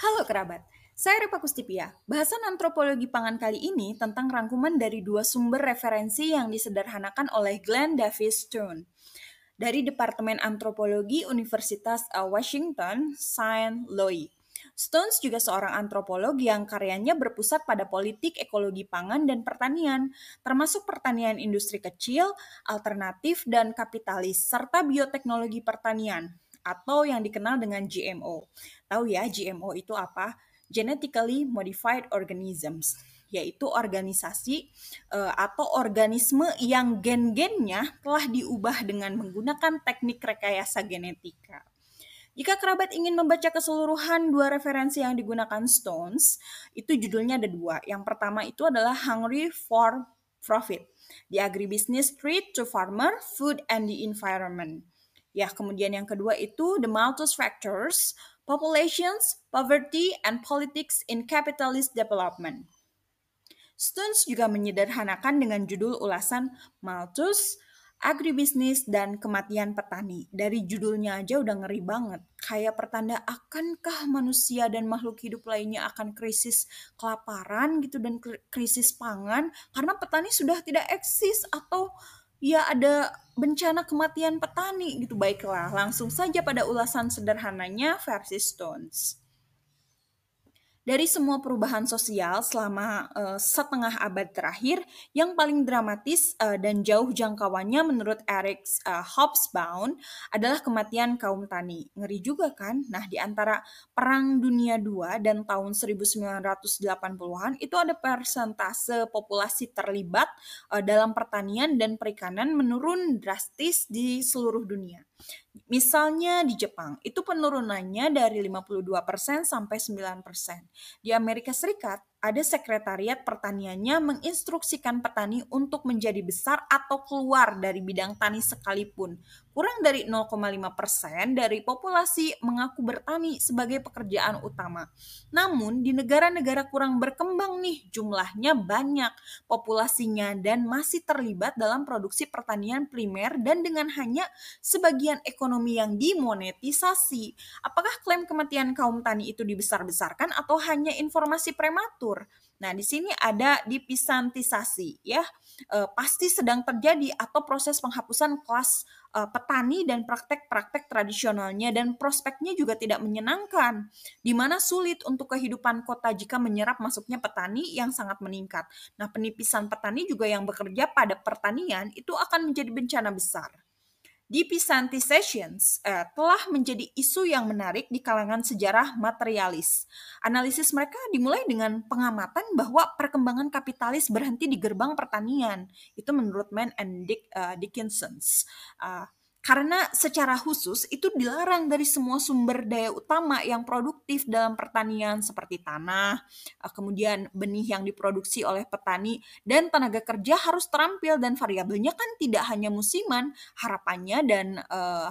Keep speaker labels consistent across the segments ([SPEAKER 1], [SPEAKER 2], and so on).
[SPEAKER 1] Halo kerabat, saya Repa Kustipia. Bahasan antropologi pangan kali ini tentang rangkuman dari dua sumber referensi yang disederhanakan oleh Glenn Davis Stone dari Departemen Antropologi Universitas uh, Washington, Saint Louis. Stones juga seorang antropolog yang karyanya berpusat pada politik, ekologi pangan, dan pertanian, termasuk pertanian industri kecil, alternatif, dan kapitalis, serta bioteknologi pertanian atau yang dikenal dengan GMO. Tahu ya GMO itu apa? Genetically Modified Organisms yaitu organisasi uh, atau organisme yang gen-gennya telah diubah dengan menggunakan teknik rekayasa genetika. Jika kerabat ingin membaca keseluruhan dua referensi yang digunakan Stones, itu judulnya ada dua. Yang pertama itu adalah Hungry for Profit, The Agribusiness Threat to Farmer, Food and the Environment. Ya, kemudian yang kedua itu The Malthus Factors, Populations, Poverty, and Politics in Capitalist Development. Stones juga menyederhanakan dengan judul ulasan Malthus, agribisnis, dan kematian petani. Dari judulnya aja udah ngeri banget. Kayak pertanda akankah manusia dan makhluk hidup lainnya akan krisis kelaparan gitu dan krisis pangan karena petani sudah tidak eksis atau ya ada bencana kematian petani gitu. Baiklah, langsung saja pada ulasan sederhananya versi Stones. Dari semua perubahan sosial selama uh, setengah abad terakhir, yang paling dramatis uh, dan jauh jangkauannya menurut Eric uh, Hobsbawm adalah kematian kaum tani. Ngeri juga kan? Nah, di antara Perang Dunia II dan tahun 1980-an itu ada persentase populasi terlibat uh, dalam pertanian dan perikanan menurun drastis di seluruh dunia. Misalnya di Jepang, itu penurunannya dari 52% sampai 9%. Di Amerika Serikat, ada sekretariat pertaniannya menginstruksikan petani untuk menjadi besar atau keluar dari bidang tani sekalipun. Kurang dari 0,5 persen dari populasi mengaku bertani sebagai pekerjaan utama. Namun di negara-negara kurang berkembang nih jumlahnya banyak populasinya dan masih terlibat dalam produksi pertanian primer dan dengan hanya sebagian ekonomi yang dimonetisasi. Apakah klaim kematian kaum tani itu dibesar-besarkan atau hanya informasi prematur? Nah, di sini ada dipisantisasi ya. E, pasti sedang terjadi atau proses penghapusan kelas e, petani dan praktek-praktek tradisionalnya dan prospeknya juga tidak menyenangkan. Di mana sulit untuk kehidupan kota jika menyerap masuknya petani yang sangat meningkat. Nah, penipisan petani juga yang bekerja pada pertanian itu akan menjadi bencana besar. Depesantizations uh, telah menjadi isu yang menarik di kalangan sejarah materialis. Analisis mereka dimulai dengan pengamatan bahwa perkembangan kapitalis berhenti di gerbang pertanian. Itu menurut Mann and Dick, uh, Dickinson. Uh, karena secara khusus itu dilarang dari semua sumber daya utama yang produktif dalam pertanian seperti tanah, eh, kemudian benih yang diproduksi oleh petani dan tenaga kerja harus terampil dan variabelnya kan tidak hanya musiman, harapannya dan uh,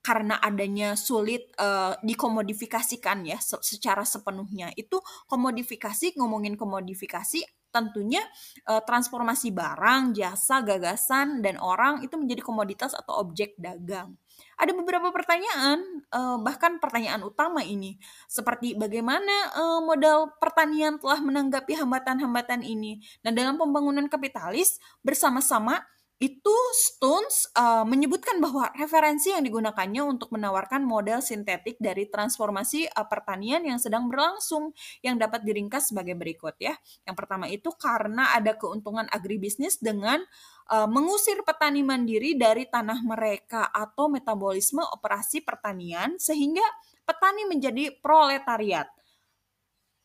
[SPEAKER 1] karena adanya sulit uh, dikomodifikasikan ya secara sepenuhnya. Itu komodifikasi ngomongin komodifikasi tentunya uh, transformasi barang, jasa, gagasan dan orang itu menjadi komoditas atau objek dagang. Ada beberapa pertanyaan, uh, bahkan pertanyaan utama ini, seperti bagaimana uh, modal pertanian telah menanggapi hambatan-hambatan ini. Dan dalam pembangunan kapitalis bersama-sama itu Stones uh, menyebutkan bahwa referensi yang digunakannya untuk menawarkan model sintetik dari transformasi uh, pertanian yang sedang berlangsung yang dapat diringkas sebagai berikut ya. Yang pertama itu karena ada keuntungan agribisnis dengan uh, mengusir petani mandiri dari tanah mereka atau metabolisme operasi pertanian sehingga petani menjadi proletariat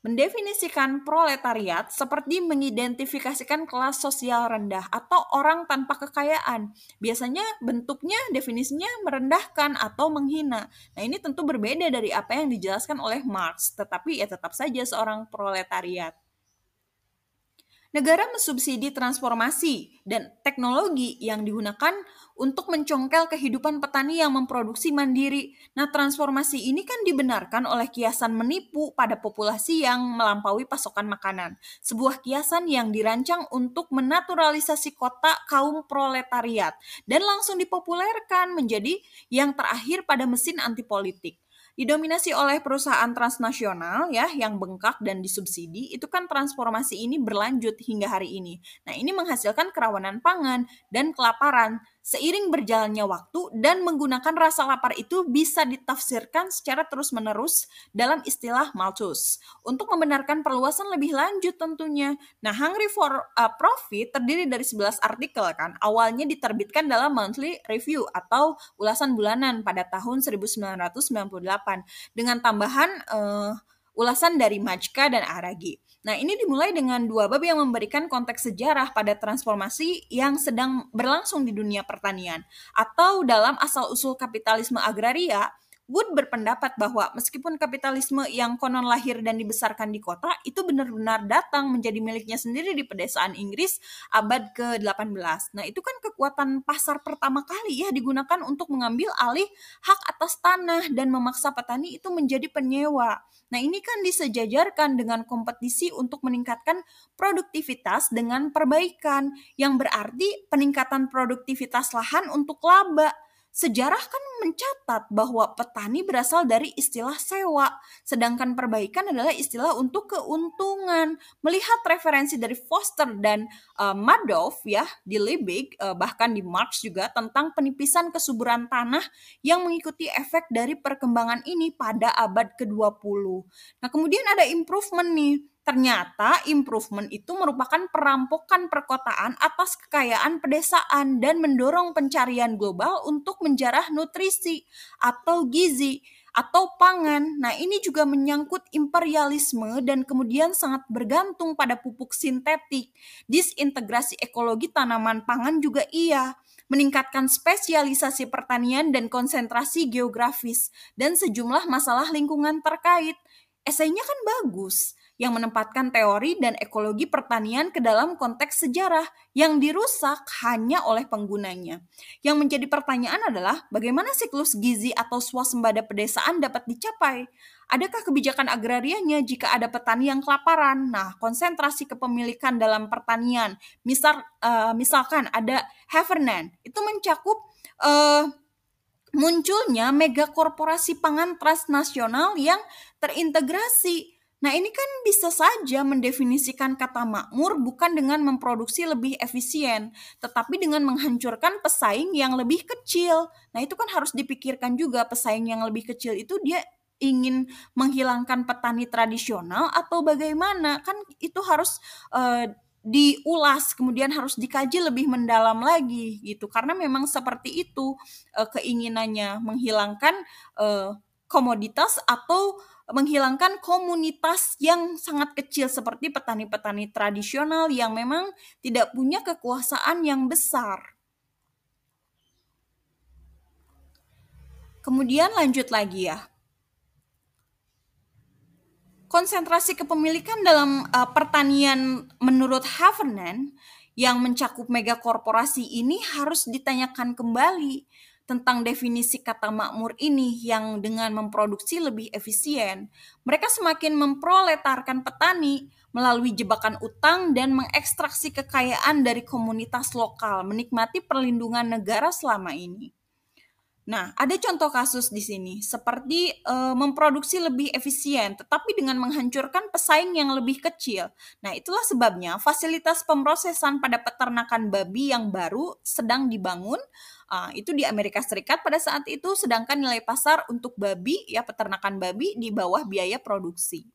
[SPEAKER 1] mendefinisikan proletariat seperti mengidentifikasikan kelas sosial rendah atau orang tanpa kekayaan. Biasanya bentuknya definisinya merendahkan atau menghina. Nah, ini tentu berbeda dari apa yang dijelaskan oleh Marx, tetapi ya tetap saja seorang proletariat. Negara mensubsidi transformasi dan teknologi yang digunakan untuk mencongkel kehidupan petani yang memproduksi mandiri. Nah, transformasi ini kan dibenarkan oleh kiasan menipu pada populasi yang melampaui pasokan makanan. Sebuah kiasan yang dirancang untuk menaturalisasi kota kaum proletariat dan langsung dipopulerkan menjadi yang terakhir pada mesin anti politik. didominasi oleh perusahaan transnasional ya yang bengkak dan disubsidi, itu kan transformasi ini berlanjut hingga hari ini. Nah, ini menghasilkan kerawanan pangan dan kelaparan seiring berjalannya waktu dan menggunakan rasa lapar itu bisa ditafsirkan secara terus-menerus dalam istilah Malthus untuk membenarkan perluasan lebih lanjut tentunya. Nah, Hungry for uh, Profit terdiri dari 11 artikel kan. Awalnya diterbitkan dalam Monthly Review atau ulasan bulanan pada tahun 1998 dengan tambahan uh, ulasan dari Majka dan Aragi. Nah, ini dimulai dengan dua bab yang memberikan konteks sejarah pada transformasi yang sedang berlangsung di dunia pertanian. Atau dalam asal-usul kapitalisme agraria, Wood berpendapat bahwa meskipun kapitalisme yang konon lahir dan dibesarkan di kota itu benar-benar datang menjadi miliknya sendiri di pedesaan Inggris abad ke-18. Nah, itu kan kekuatan pasar pertama kali ya digunakan untuk mengambil alih hak atas tanah dan memaksa petani itu menjadi penyewa. Nah, ini kan disejajarkan dengan kompetisi untuk meningkatkan produktivitas dengan perbaikan yang berarti peningkatan produktivitas lahan untuk laba Sejarah kan mencatat bahwa petani berasal dari istilah sewa, sedangkan perbaikan adalah istilah untuk keuntungan. Melihat referensi dari Foster dan uh, Madoff ya di Liebig, uh, bahkan di Marx juga tentang penipisan kesuburan tanah yang mengikuti efek dari perkembangan ini pada abad ke-20. Nah, kemudian ada improvement nih Ternyata improvement itu merupakan perampokan perkotaan atas kekayaan pedesaan dan mendorong pencarian global untuk menjarah nutrisi atau gizi atau pangan. Nah, ini juga menyangkut imperialisme dan kemudian sangat bergantung pada pupuk sintetik. Disintegrasi ekologi tanaman pangan juga iya meningkatkan spesialisasi pertanian dan konsentrasi geografis, dan sejumlah masalah lingkungan terkait. Esainya kan bagus, yang menempatkan teori dan ekologi pertanian ke dalam konteks sejarah yang dirusak hanya oleh penggunanya. Yang menjadi pertanyaan adalah bagaimana siklus gizi atau swasembada pedesaan dapat dicapai? Adakah kebijakan agrarianya jika ada petani yang kelaparan? Nah, konsentrasi kepemilikan dalam pertanian, misal uh, misalkan ada Heffernan, itu mencakup uh, munculnya mega korporasi pangan transnasional yang terintegrasi Nah, ini kan bisa saja mendefinisikan kata makmur bukan dengan memproduksi lebih efisien, tetapi dengan menghancurkan pesaing yang lebih kecil. Nah, itu kan harus dipikirkan juga pesaing yang lebih kecil itu dia ingin menghilangkan petani tradisional atau bagaimana? Kan itu harus uh, diulas kemudian harus dikaji lebih mendalam lagi gitu karena memang seperti itu uh, keinginannya menghilangkan uh, komoditas atau menghilangkan komunitas yang sangat kecil seperti petani-petani tradisional yang memang tidak punya kekuasaan yang besar. Kemudian lanjut lagi ya. Konsentrasi kepemilikan dalam uh, pertanian menurut Havernan yang mencakup megakorporasi ini harus ditanyakan kembali tentang definisi kata makmur ini yang dengan memproduksi lebih efisien, mereka semakin memproletarkan petani melalui jebakan utang dan mengekstraksi kekayaan dari komunitas lokal, menikmati perlindungan negara selama ini. Nah, ada contoh kasus di sini, seperti e, memproduksi lebih efisien, tetapi dengan menghancurkan pesaing yang lebih kecil. Nah, itulah sebabnya fasilitas pemrosesan pada peternakan babi yang baru sedang dibangun. Uh, itu di Amerika Serikat pada saat itu, sedangkan nilai pasar untuk babi, ya peternakan babi di bawah biaya produksi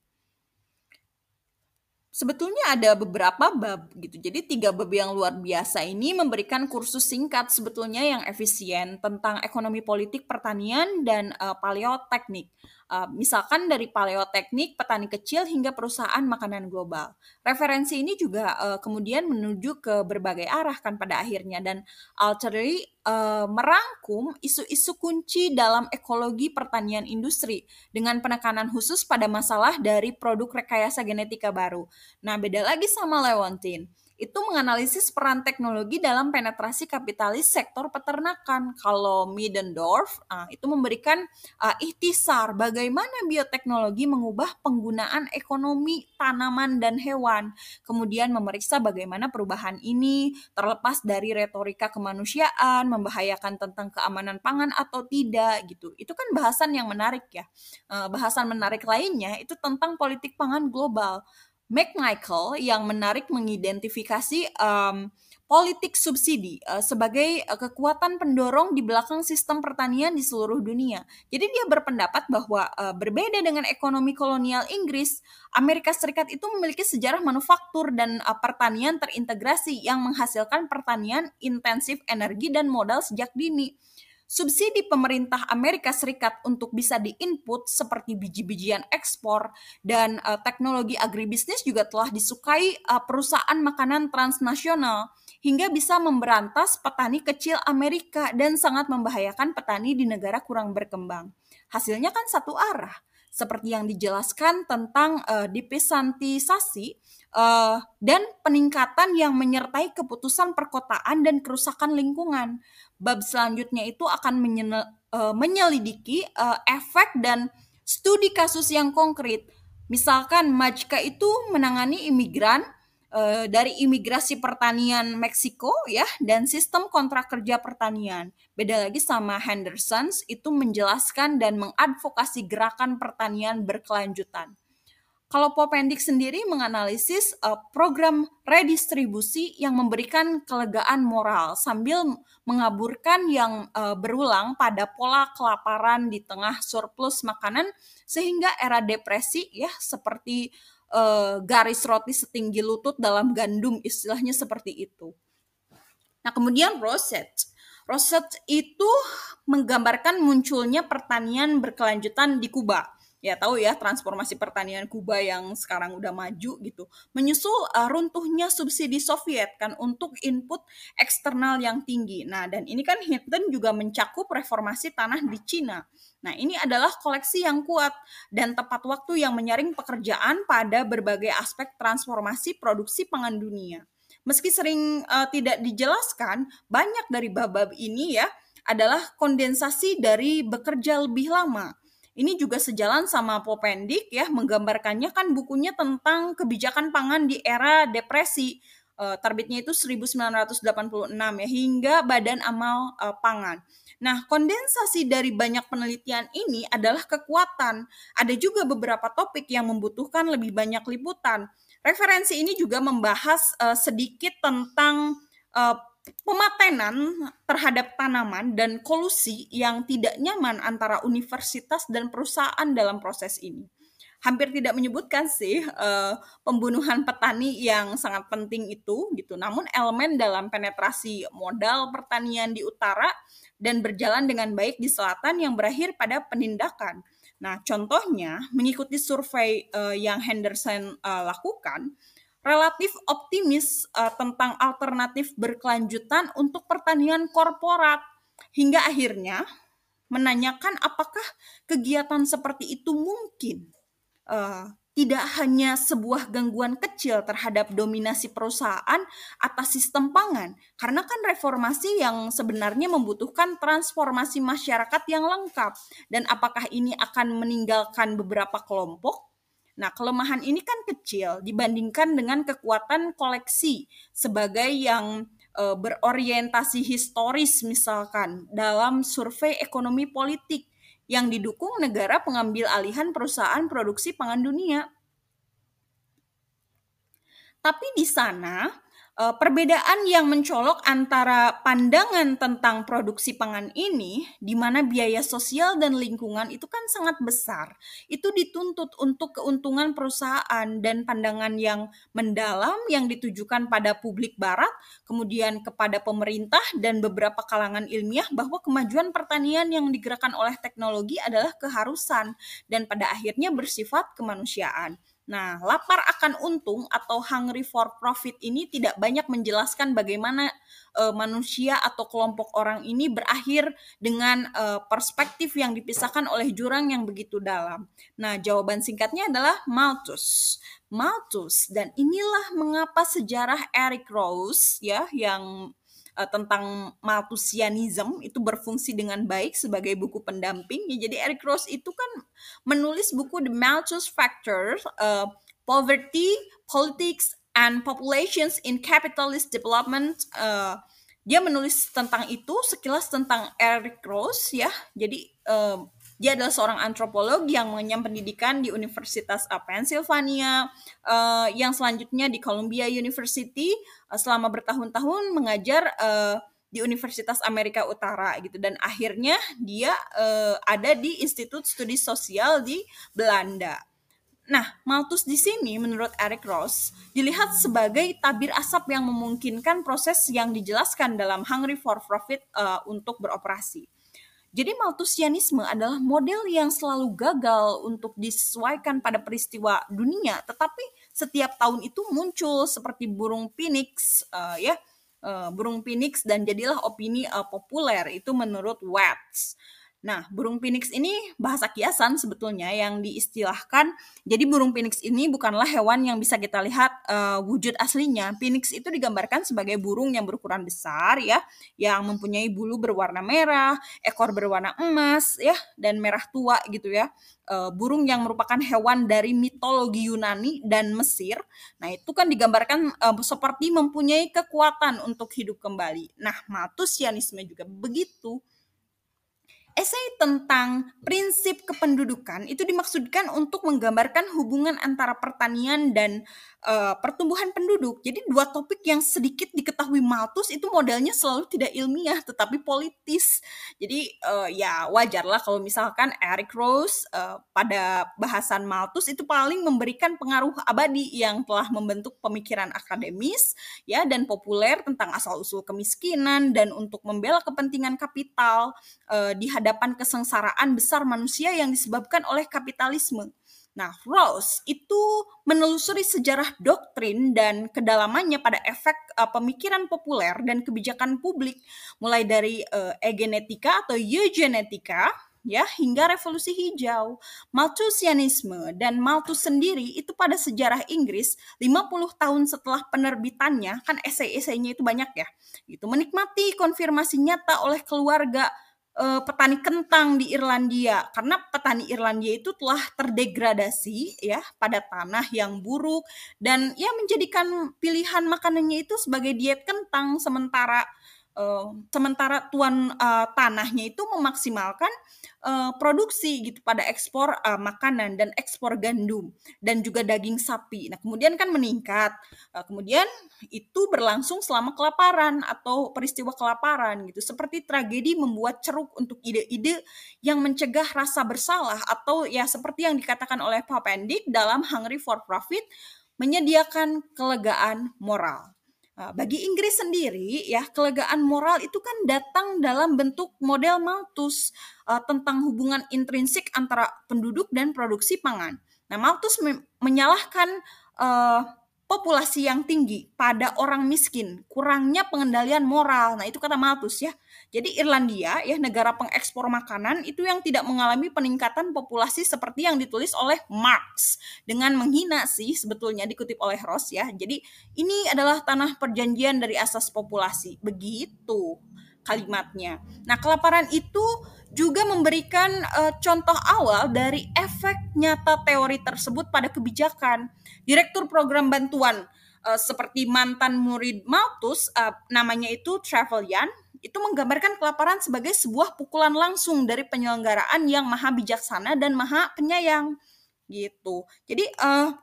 [SPEAKER 1] sebetulnya ada beberapa bab gitu. Jadi tiga bab yang luar biasa ini memberikan kursus singkat sebetulnya yang efisien tentang ekonomi politik pertanian dan uh, paleoteknik. Uh, misalkan dari paleoteknik, petani kecil hingga perusahaan makanan global. Referensi ini juga uh, kemudian menuju ke berbagai arah kan pada akhirnya dan Altery uh, merangkum isu-isu kunci dalam ekologi pertanian industri dengan penekanan khusus pada masalah dari produk rekayasa genetika baru. Nah, beda lagi sama Lewontin itu menganalisis peran teknologi dalam penetrasi kapitalis sektor peternakan. Kalau Middendorf uh, itu memberikan uh, ikhtisar bagaimana bioteknologi mengubah penggunaan ekonomi tanaman dan hewan. Kemudian memeriksa bagaimana perubahan ini terlepas dari retorika kemanusiaan, membahayakan tentang keamanan pangan atau tidak gitu. Itu kan bahasan yang menarik ya. Uh, bahasan menarik lainnya itu tentang politik pangan global. McMichael yang menarik mengidentifikasi um, politik subsidi uh, sebagai uh, kekuatan pendorong di belakang sistem pertanian di seluruh dunia. Jadi dia berpendapat bahwa uh, berbeda dengan ekonomi kolonial Inggris, Amerika Serikat itu memiliki sejarah manufaktur dan uh, pertanian terintegrasi yang menghasilkan pertanian intensif energi dan modal sejak dini subsidi pemerintah Amerika Serikat untuk bisa diinput seperti biji-bijian ekspor dan uh, teknologi agribisnis juga telah disukai uh, perusahaan makanan transnasional hingga bisa memberantas petani kecil Amerika dan sangat membahayakan petani di negara kurang berkembang. Hasilnya kan satu arah, seperti yang dijelaskan tentang uh, dipesantisasi uh, dan peningkatan yang menyertai keputusan perkotaan dan kerusakan lingkungan bab selanjutnya itu akan menyel, uh, menyelidiki uh, efek dan studi kasus yang konkret. Misalkan Majka itu menangani imigran uh, dari imigrasi pertanian Meksiko ya dan sistem kontrak kerja pertanian. Beda lagi sama Henderson itu menjelaskan dan mengadvokasi gerakan pertanian berkelanjutan. Kalau Popendik sendiri menganalisis uh, program redistribusi yang memberikan kelegaan moral sambil mengaburkan yang uh, berulang pada pola kelaparan di tengah surplus makanan sehingga era depresi ya seperti uh, garis roti setinggi lutut dalam gandum istilahnya seperti itu. Nah, kemudian Rosette Rosette itu menggambarkan munculnya pertanian berkelanjutan di Kuba ya tahu ya transformasi pertanian Kuba yang sekarang udah maju gitu menyusul uh, runtuhnya subsidi Soviet kan untuk input eksternal yang tinggi. Nah, dan ini kan Hinton juga mencakup reformasi tanah di Cina. Nah, ini adalah koleksi yang kuat dan tepat waktu yang menyaring pekerjaan pada berbagai aspek transformasi produksi pangan dunia. Meski sering uh, tidak dijelaskan, banyak dari bab-bab ini ya adalah kondensasi dari bekerja lebih lama ini juga sejalan sama Popendik ya, menggambarkannya kan bukunya tentang kebijakan pangan di era depresi. Uh, terbitnya itu 1986 ya, hingga Badan Amal uh, Pangan. Nah, kondensasi dari banyak penelitian ini adalah kekuatan. Ada juga beberapa topik yang membutuhkan lebih banyak liputan. Referensi ini juga membahas uh, sedikit tentang pematenan terhadap tanaman dan kolusi yang tidak nyaman antara universitas dan perusahaan dalam proses ini. Hampir tidak menyebutkan sih uh, pembunuhan petani yang sangat penting itu gitu. Namun elemen dalam penetrasi modal pertanian di utara dan berjalan dengan baik di selatan yang berakhir pada penindakan. Nah, contohnya mengikuti survei uh, yang Henderson uh, lakukan, relatif optimis uh, tentang alternatif berkelanjutan untuk pertanian korporat. Hingga akhirnya menanyakan apakah kegiatan seperti itu mungkin uh, tidak hanya sebuah gangguan kecil terhadap dominasi perusahaan atas sistem pangan, karena kan reformasi yang sebenarnya membutuhkan transformasi masyarakat yang lengkap, dan apakah ini akan meninggalkan beberapa kelompok Nah, kelemahan ini kan kecil dibandingkan dengan kekuatan koleksi sebagai yang e, berorientasi historis misalkan dalam survei ekonomi politik yang didukung negara pengambil alihan perusahaan produksi pangan dunia. Tapi di sana uh, perbedaan yang mencolok antara pandangan tentang produksi pangan ini, di mana biaya sosial dan lingkungan itu kan sangat besar. Itu dituntut untuk keuntungan perusahaan dan pandangan yang mendalam yang ditujukan pada publik barat, kemudian kepada pemerintah dan beberapa kalangan ilmiah bahwa kemajuan pertanian yang digerakkan oleh teknologi adalah keharusan dan pada akhirnya bersifat kemanusiaan. Nah, lapar akan untung atau hungry for profit ini tidak banyak menjelaskan bagaimana uh, manusia atau kelompok orang ini berakhir dengan uh, perspektif yang dipisahkan oleh jurang yang begitu dalam. Nah, jawaban singkatnya adalah Malthus. Malthus dan inilah mengapa sejarah Eric Rose ya yang uh, tentang Malthusianism itu berfungsi dengan baik sebagai buku pendamping. Ya, jadi Eric Rose itu kan menulis buku The Malthus Factors, uh, Poverty, Politics, and Populations in Capitalist Development. Uh, dia menulis tentang itu sekilas tentang Eric Rose ya. Jadi uh, dia adalah seorang antropolog yang mengenyam pendidikan di Universitas Pennsylvania, uh, yang selanjutnya di Columbia University uh, selama bertahun-tahun mengajar uh, di Universitas Amerika Utara gitu dan akhirnya dia uh, ada di Institut Studi Sosial di Belanda. Nah, Malthus di sini menurut Eric Ross dilihat sebagai tabir asap yang memungkinkan proses yang dijelaskan dalam Hungry for Profit uh, untuk beroperasi. Jadi Malthusianisme adalah model yang selalu gagal untuk disesuaikan pada peristiwa dunia, tetapi setiap tahun itu muncul seperti burung phoenix, uh, ya, uh, burung phoenix dan jadilah opini uh, populer itu menurut Watts. Nah, burung phoenix ini bahasa kiasan sebetulnya yang diistilahkan. Jadi burung phoenix ini bukanlah hewan yang bisa kita lihat uh, wujud aslinya. Phoenix itu digambarkan sebagai burung yang berukuran besar ya, yang mempunyai bulu berwarna merah, ekor berwarna emas ya, dan merah tua gitu ya. Uh, burung yang merupakan hewan dari mitologi Yunani dan Mesir. Nah, itu kan digambarkan uh, seperti mempunyai kekuatan untuk hidup kembali. Nah, Malthusianisme juga begitu esai tentang prinsip kependudukan itu dimaksudkan untuk menggambarkan hubungan antara pertanian dan uh, pertumbuhan penduduk. Jadi dua topik yang sedikit diketahui Malthus itu modelnya selalu tidak ilmiah tetapi politis. Jadi uh, ya wajarlah kalau misalkan Eric Rose uh, pada bahasan Malthus itu paling memberikan pengaruh abadi yang telah membentuk pemikiran akademis ya dan populer tentang asal-usul kemiskinan dan untuk membela kepentingan kapital uh, di hadapan kesengsaraan besar manusia yang disebabkan oleh kapitalisme. Nah, Rawls itu menelusuri sejarah doktrin dan kedalamannya pada efek uh, pemikiran populer dan kebijakan publik, mulai dari uh, egenetika atau eugenetika ya hingga revolusi hijau. Malthusianisme dan Malthus sendiri itu pada sejarah Inggris 50 tahun setelah penerbitannya kan esai-esainya itu banyak ya. Gitu menikmati konfirmasi nyata oleh keluarga uh, petani kentang di Irlandia. Karena petani Irlandia itu telah terdegradasi ya pada tanah yang buruk. Dan ya menjadikan pilihan makanannya itu sebagai diet kentang. Sementara uh, sementara tuan uh, tanahnya itu memaksimalkan uh, produksi gitu pada ekspor uh, makanan dan ekspor gandum dan juga daging sapi. Nah, kemudian kan meningkat. Uh, kemudian itu berlangsung selama kelaparan atau peristiwa kelaparan gitu. Seperti tragedi membuat ceruk untuk ide-ide yang mencegah rasa bersalah atau ya seperti yang dikatakan oleh Pak Pendik dalam Hungry for Profit menyediakan kelegaan moral. Nah, bagi Inggris sendiri, ya kelegaan moral itu kan datang dalam bentuk model Malthus uh, tentang hubungan intrinsik antara penduduk dan produksi pangan. Nah, Malthus me menyalahkan uh, populasi yang tinggi pada orang miskin, kurangnya pengendalian moral. Nah, itu kata Malthus ya. Jadi Irlandia ya negara pengekspor makanan itu yang tidak mengalami peningkatan populasi seperti yang ditulis oleh Marx dengan menghina sih sebetulnya dikutip oleh Ross ya. Jadi ini adalah tanah perjanjian dari asas populasi. Begitu kalimatnya. Nah, kelaparan itu juga memberikan uh, contoh awal dari efek nyata teori tersebut pada kebijakan. Direktur program bantuan uh, seperti mantan murid Malthus, uh, namanya itu Trevelyan, itu menggambarkan kelaparan sebagai sebuah pukulan langsung dari penyelenggaraan yang maha bijaksana dan maha penyayang gitu. Jadi uh,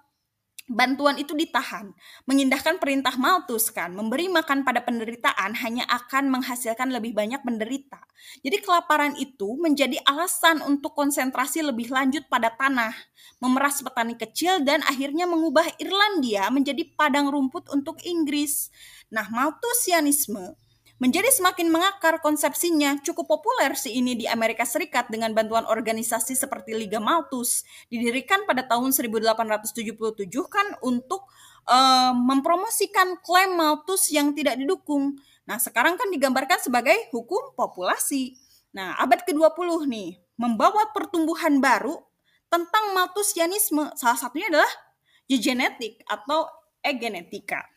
[SPEAKER 1] bantuan itu ditahan. Mengindahkan perintah Malthus kan, memberi makan pada penderitaan hanya akan menghasilkan lebih banyak penderita. Jadi kelaparan itu menjadi alasan untuk konsentrasi lebih lanjut pada tanah, memeras petani kecil dan akhirnya mengubah Irlandia menjadi padang rumput untuk Inggris. Nah, Malthusianisme menjadi semakin mengakar konsepsinya. Cukup populer si ini di Amerika Serikat dengan bantuan organisasi seperti Liga Malthus. Didirikan pada tahun 1877 kan untuk uh, mempromosikan klaim Malthus yang tidak didukung. Nah, sekarang kan digambarkan sebagai hukum populasi. Nah, abad ke-20 nih, membawa pertumbuhan baru tentang Malthusianisme. Salah satunya adalah eugenetik atau egenetika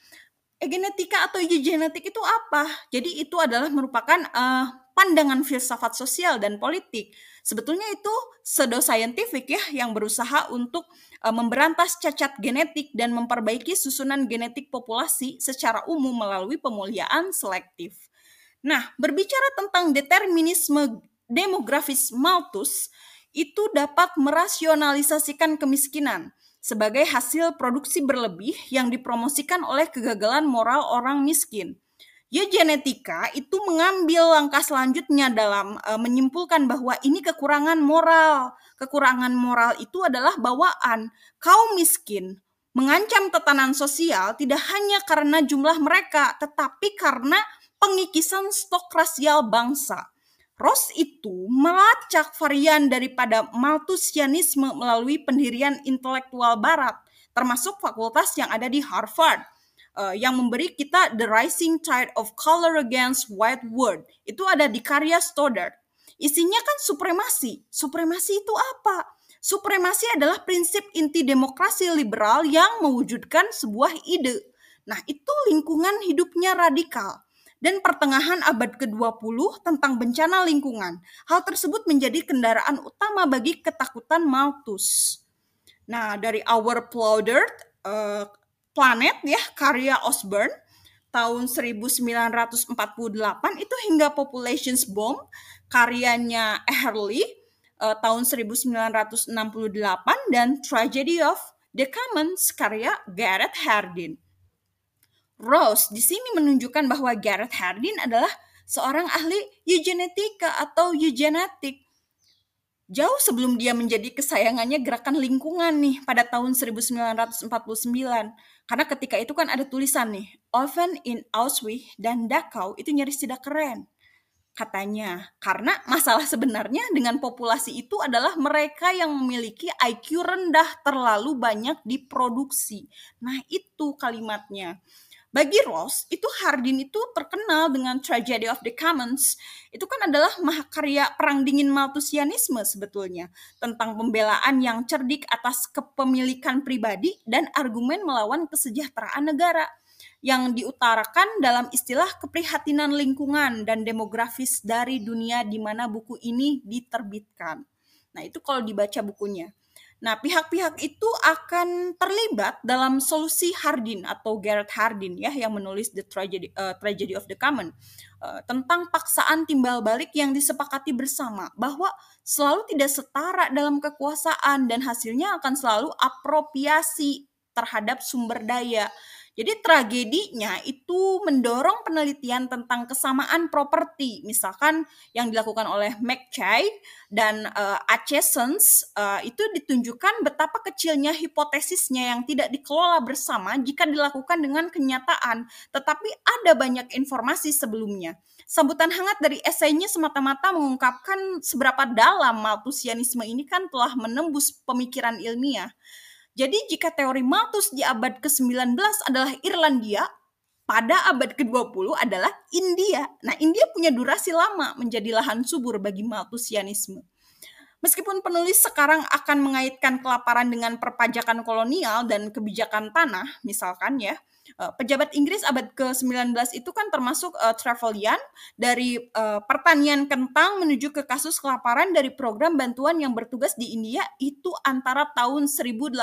[SPEAKER 1] egenetika atau eugenetik itu apa? Jadi itu adalah merupakan uh, pandangan filsafat sosial dan politik. Sebetulnya itu pseudo-scientific ya yang berusaha untuk uh, memberantas cacat genetik dan memperbaiki susunan genetik populasi secara umum melalui pemuliaan selektif. Nah, berbicara tentang determinisme demografis Malthus, itu dapat merasionalisasikan kemiskinan sebagai hasil produksi berlebih yang dipromosikan oleh kegagalan moral orang miskin. Eugenetika itu mengambil langkah selanjutnya dalam e, menyimpulkan bahwa ini kekurangan moral. Kekurangan moral itu adalah bawaan kaum miskin mengancam tetanan sosial tidak hanya karena jumlah mereka, tetapi karena pengikisan stok rasial bangsa. Ross itu melacak varian daripada Malthusianisme melalui pendirian intelektual barat, termasuk fakultas yang ada di Harvard, uh, yang memberi kita The Rising Tide of Color Against White World. Itu ada di karya Stoddard. Isinya kan supremasi. Supremasi itu apa? Supremasi adalah prinsip inti demokrasi liberal yang mewujudkan sebuah ide. Nah, itu lingkungan hidupnya radikal dan pertengahan abad ke-20 tentang bencana lingkungan. Hal tersebut menjadi kendaraan utama bagi ketakutan Malthus. Nah, dari Our Plowdirt uh, Planet ya, karya Osborne tahun 1948 itu hingga Populations Bomb karyanya Ehrlich uh, tahun 1968 dan Tragedy of the Commons karya Gareth Hardin. Rose di sini menunjukkan bahwa Gareth Hardin adalah seorang ahli eugenetika atau eugenetik. Jauh sebelum dia menjadi kesayangannya gerakan lingkungan nih pada tahun 1949. Karena ketika itu kan ada tulisan nih, Oven in Auschwitz dan Dachau itu nyaris tidak keren. Katanya, karena masalah sebenarnya dengan populasi itu adalah mereka yang memiliki IQ rendah terlalu banyak diproduksi. Nah itu kalimatnya. Bagi Ross, itu Hardin itu terkenal dengan Tragedy of the Commons. Itu kan adalah mahakarya perang dingin Malthusianisme sebetulnya. Tentang pembelaan yang cerdik atas kepemilikan pribadi dan argumen melawan kesejahteraan negara yang diutarakan dalam istilah keprihatinan lingkungan dan demografis dari dunia di mana buku ini diterbitkan. Nah, itu kalau dibaca bukunya. Nah, pihak-pihak itu akan terlibat dalam solusi Hardin atau Garrett Hardin ya yang menulis The Tragedy, uh, Tragedy of the Common uh, tentang paksaan timbal balik yang disepakati bersama bahwa selalu tidak setara dalam kekuasaan dan hasilnya akan selalu apropriasi terhadap sumber daya jadi tragedinya itu mendorong penelitian tentang kesamaan properti, misalkan yang dilakukan oleh McChay dan uh, Achesons uh, itu ditunjukkan betapa kecilnya hipotesisnya yang tidak dikelola bersama jika dilakukan dengan kenyataan, tetapi ada banyak informasi sebelumnya. Sambutan hangat dari esainya semata-mata mengungkapkan seberapa dalam Malthusianisme ini kan telah menembus pemikiran ilmiah. Jadi jika teori Malthus di abad ke-19 adalah Irlandia, pada abad ke-20 adalah India. Nah, India punya durasi lama menjadi lahan subur bagi Malthusianisme. Meskipun penulis sekarang akan mengaitkan kelaparan dengan perpajakan kolonial dan kebijakan tanah, misalkan ya, uh, pejabat Inggris abad ke-19 itu kan termasuk uh, Trevelyan dari uh, pertanian kentang menuju ke kasus kelaparan dari program bantuan yang bertugas di India itu antara tahun 1859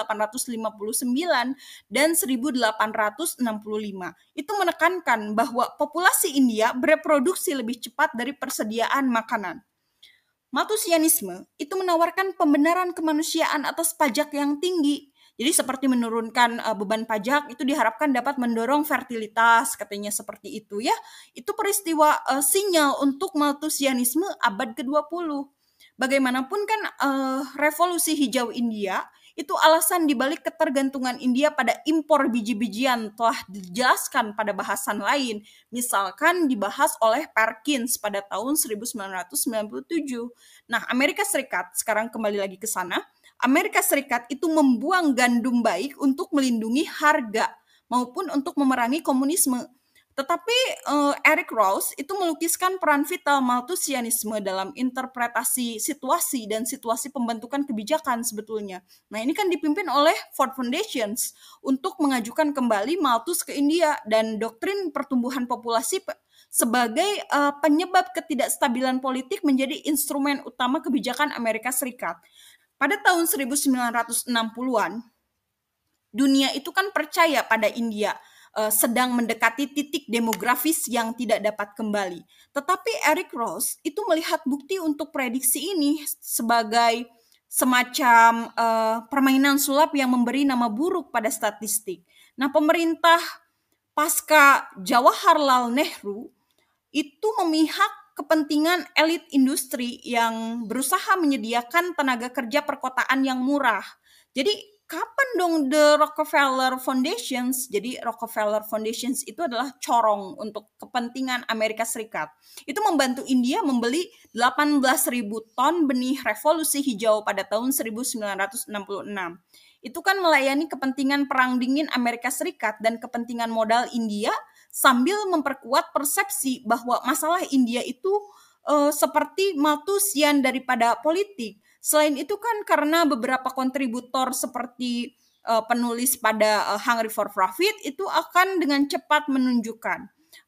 [SPEAKER 1] dan 1865. Itu menekankan bahwa populasi India bereproduksi lebih cepat dari persediaan makanan. Malthusianisme itu menawarkan pembenaran kemanusiaan atas pajak yang tinggi jadi seperti menurunkan uh, beban pajak itu diharapkan dapat mendorong fertilitas, katanya seperti itu ya. Itu peristiwa uh, sinyal untuk Malthusianisme abad ke-20. Bagaimanapun kan uh, revolusi hijau India itu alasan dibalik ketergantungan India pada impor biji-bijian telah dijelaskan pada bahasan lain, misalkan dibahas oleh Perkins pada tahun 1997. Nah, Amerika Serikat sekarang kembali lagi ke sana. Amerika Serikat itu membuang gandum baik untuk melindungi harga maupun untuk memerangi komunisme. Tetapi uh, Eric Ross itu melukiskan peran vital Malthusianisme dalam interpretasi situasi dan situasi pembentukan kebijakan sebetulnya. Nah ini kan dipimpin oleh Ford Foundations untuk mengajukan kembali Malthus ke India dan doktrin pertumbuhan populasi sebagai uh, penyebab ketidakstabilan politik menjadi instrumen utama kebijakan Amerika Serikat. Pada tahun 1960-an, dunia itu kan percaya pada India uh, sedang mendekati titik demografis yang tidak dapat kembali. Tetapi Eric Ross itu melihat bukti untuk prediksi ini sebagai semacam uh, permainan sulap yang memberi nama buruk pada statistik. Nah, pemerintah pasca Jawaharlal Nehru itu memihak kepentingan elit industri yang berusaha menyediakan tenaga kerja perkotaan yang murah. Jadi kapan dong The Rockefeller Foundations? Jadi Rockefeller Foundations itu adalah corong untuk kepentingan Amerika Serikat. Itu membantu India membeli 18.000 ton benih revolusi hijau pada tahun 1966. Itu kan melayani kepentingan perang dingin Amerika Serikat dan kepentingan modal India sambil memperkuat persepsi bahwa masalah India itu uh, seperti matusian daripada politik Selain itu kan karena beberapa kontributor seperti uh, penulis pada uh, Hungry for Profit itu akan dengan cepat menunjukkan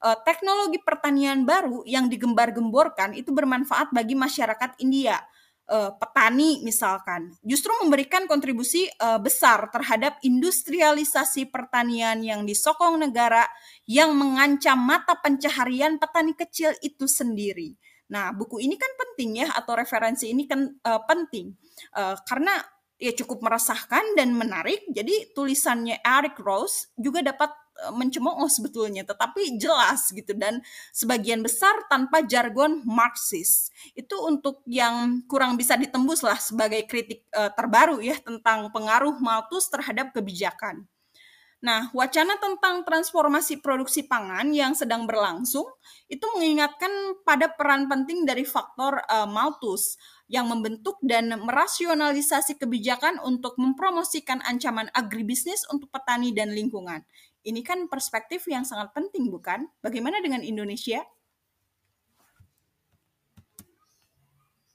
[SPEAKER 1] uh, teknologi pertanian baru yang digembar-gemborkan itu bermanfaat bagi masyarakat India. Uh, petani misalkan justru memberikan kontribusi uh, besar terhadap industrialisasi pertanian yang disokong negara yang mengancam mata pencaharian petani kecil itu sendiri. Nah, buku ini kan penting ya atau referensi ini kan uh, penting uh, karena ya cukup meresahkan dan menarik. Jadi tulisannya Eric Rose juga dapat mencemooh sebetulnya, tetapi jelas gitu dan sebagian besar tanpa jargon Marxis. Itu untuk yang kurang bisa ditembus lah sebagai kritik uh, terbaru ya tentang pengaruh Malthus terhadap kebijakan. Nah, wacana tentang transformasi produksi pangan yang sedang berlangsung itu mengingatkan pada peran penting dari faktor uh, Malthus yang membentuk dan merasionalisasi kebijakan untuk mempromosikan ancaman agribisnis untuk petani dan lingkungan. Ini kan perspektif yang sangat penting, bukan? Bagaimana dengan Indonesia?